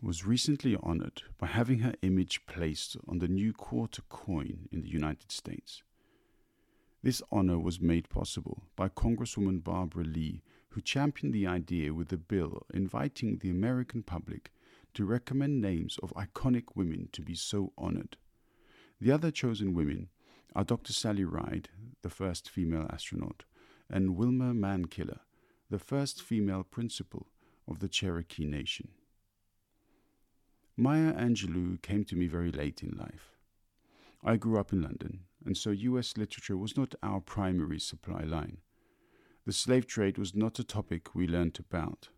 was recently honored by having her image placed on the new quarter coin in the United States. This honor was made possible by Congresswoman Barbara Lee, who championed the idea with a bill inviting the American public to recommend names of iconic women to be so honored. The other chosen women are Dr. Sally Ride, the first female astronaut, and Wilma Mankiller, the first female principal of the Cherokee Nation. Maya Angelou came to me very late in life. I grew up in London, and so US literature was not our primary supply line. The slave trade was not a topic we learnt about.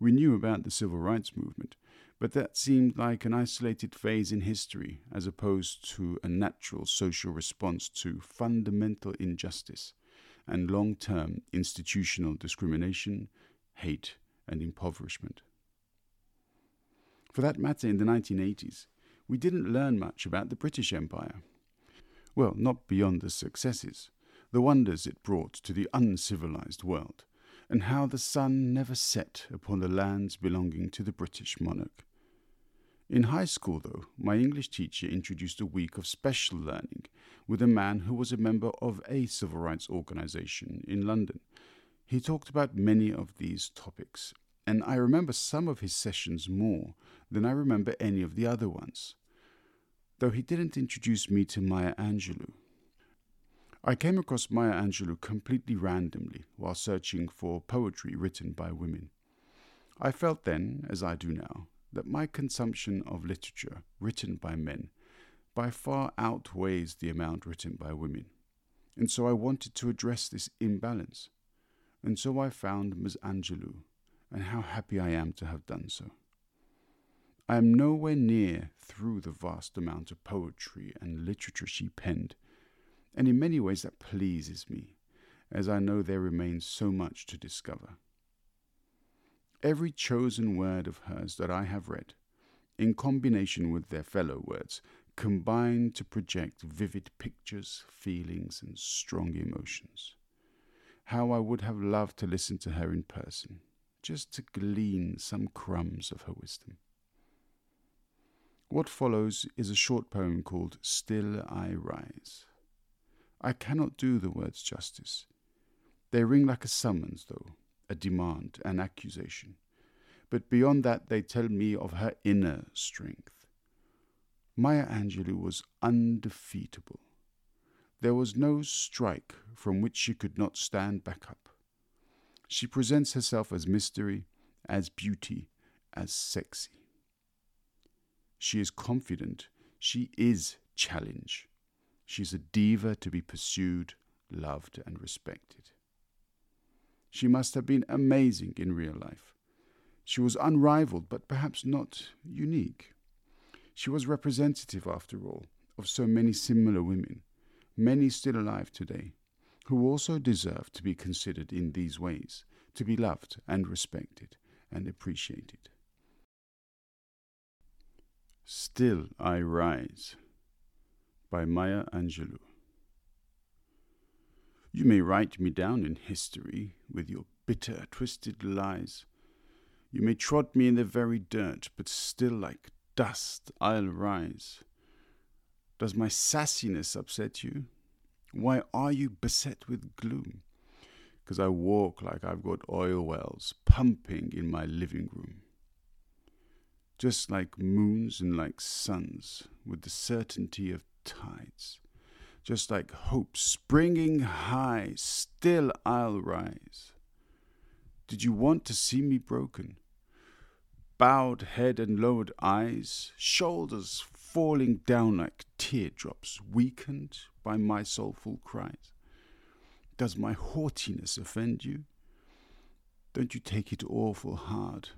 We knew about the civil rights movement, but that seemed like an isolated phase in history as opposed to a natural social response to fundamental injustice and long term institutional discrimination, hate, and impoverishment. For that matter, in the 1980s, we didn't learn much about the British Empire. Well, not beyond the successes, the wonders it brought to the uncivilized world, and how the sun never set upon the lands belonging to the British monarch. In high school, though, my English teacher introduced a week of special learning with a man who was a member of a civil rights organization in London he talked about many of these topics, and I remember some of his sessions more than I remember any of the other ones, though he didn't introduce me to Maya Angelou. I came across Maya Angelou completely randomly while searching for poetry written by women. I felt then, as I do now, that my consumption of literature written by men by far outweighs the amount written by women, and so I wanted to address this imbalance. And so I found Ms. Angelou, and how happy I am to have done so. I am nowhere near through the vast amount of poetry and literature she penned, and in many ways that pleases me, as I know there remains so much to discover. Every chosen word of hers that I have read, in combination with their fellow words, combine to project vivid pictures, feelings, and strong emotions. How I would have loved to listen to her in person, just to glean some crumbs of her wisdom. What follows is a short poem called Still I Rise. I cannot do the words justice. They ring like a summons, though, a demand, an accusation. But beyond that, they tell me of her inner strength. Maya Angelou was undefeatable. There was no strike from which she could not stand back up. She presents herself as mystery, as beauty, as sexy. She is confident. She is challenge. She's a diva to be pursued, loved, and respected. She must have been amazing in real life. She was unrivaled, but perhaps not unique. She was representative, after all, of so many similar women many still alive today, who also deserve to be considered in these ways, to be loved and respected and appreciated. Still I Rise by Maya Angelou. You may write me down in history with your bitter, twisted lies. You may trod me in the very dirt, but still like dust I'll rise. Does my sassiness upset you? Why are you beset with gloom? Because I walk like I've got oil wells pumping in my living room. Just like moons and like suns, with the certainty of tides. Just like hope springing high, still I'll rise. Did you want to see me broken? Bowed head and lowered eyes, shoulders falling down like teardrops, weakened by my soulful cries. Does my haughtiness offend you? Don't you take it awful hard,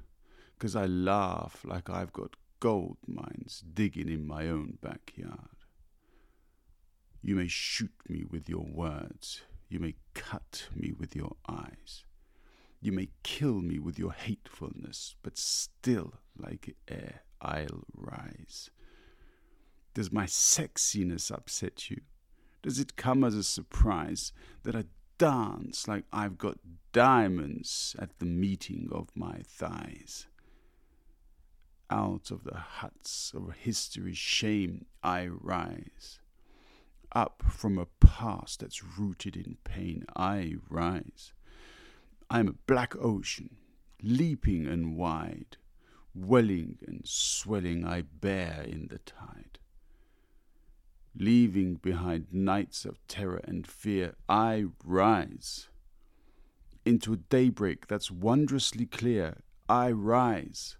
'cause I laugh like I've got gold mines digging in my own backyard. You may shoot me with your words. You may cut me with your eyes. You may kill me with your hatefulness, but still, like air, I'll rise. Does my sexiness upset you? Does it come as a surprise that I dance like I've got diamonds at the meeting of my thighs? Out of the huts of history's shame I rise. Up from a past that's rooted in pain I rise. I'm a black ocean, leaping and wide, welling and swelling I bear in the tide. Leaving behind nights of terror and fear, I rise. Into a daybreak that's wondrously clear, I rise.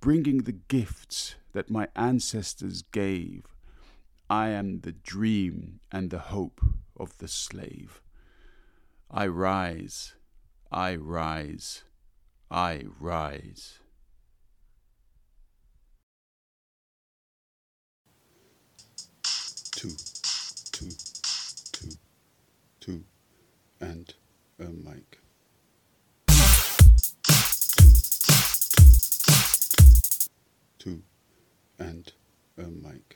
Bringing the gifts that my ancestors gave, I am the dream and the hope of the slave. I rise, I rise, I rise. Two, two, two, and a mic. Two, two, two, and a mic.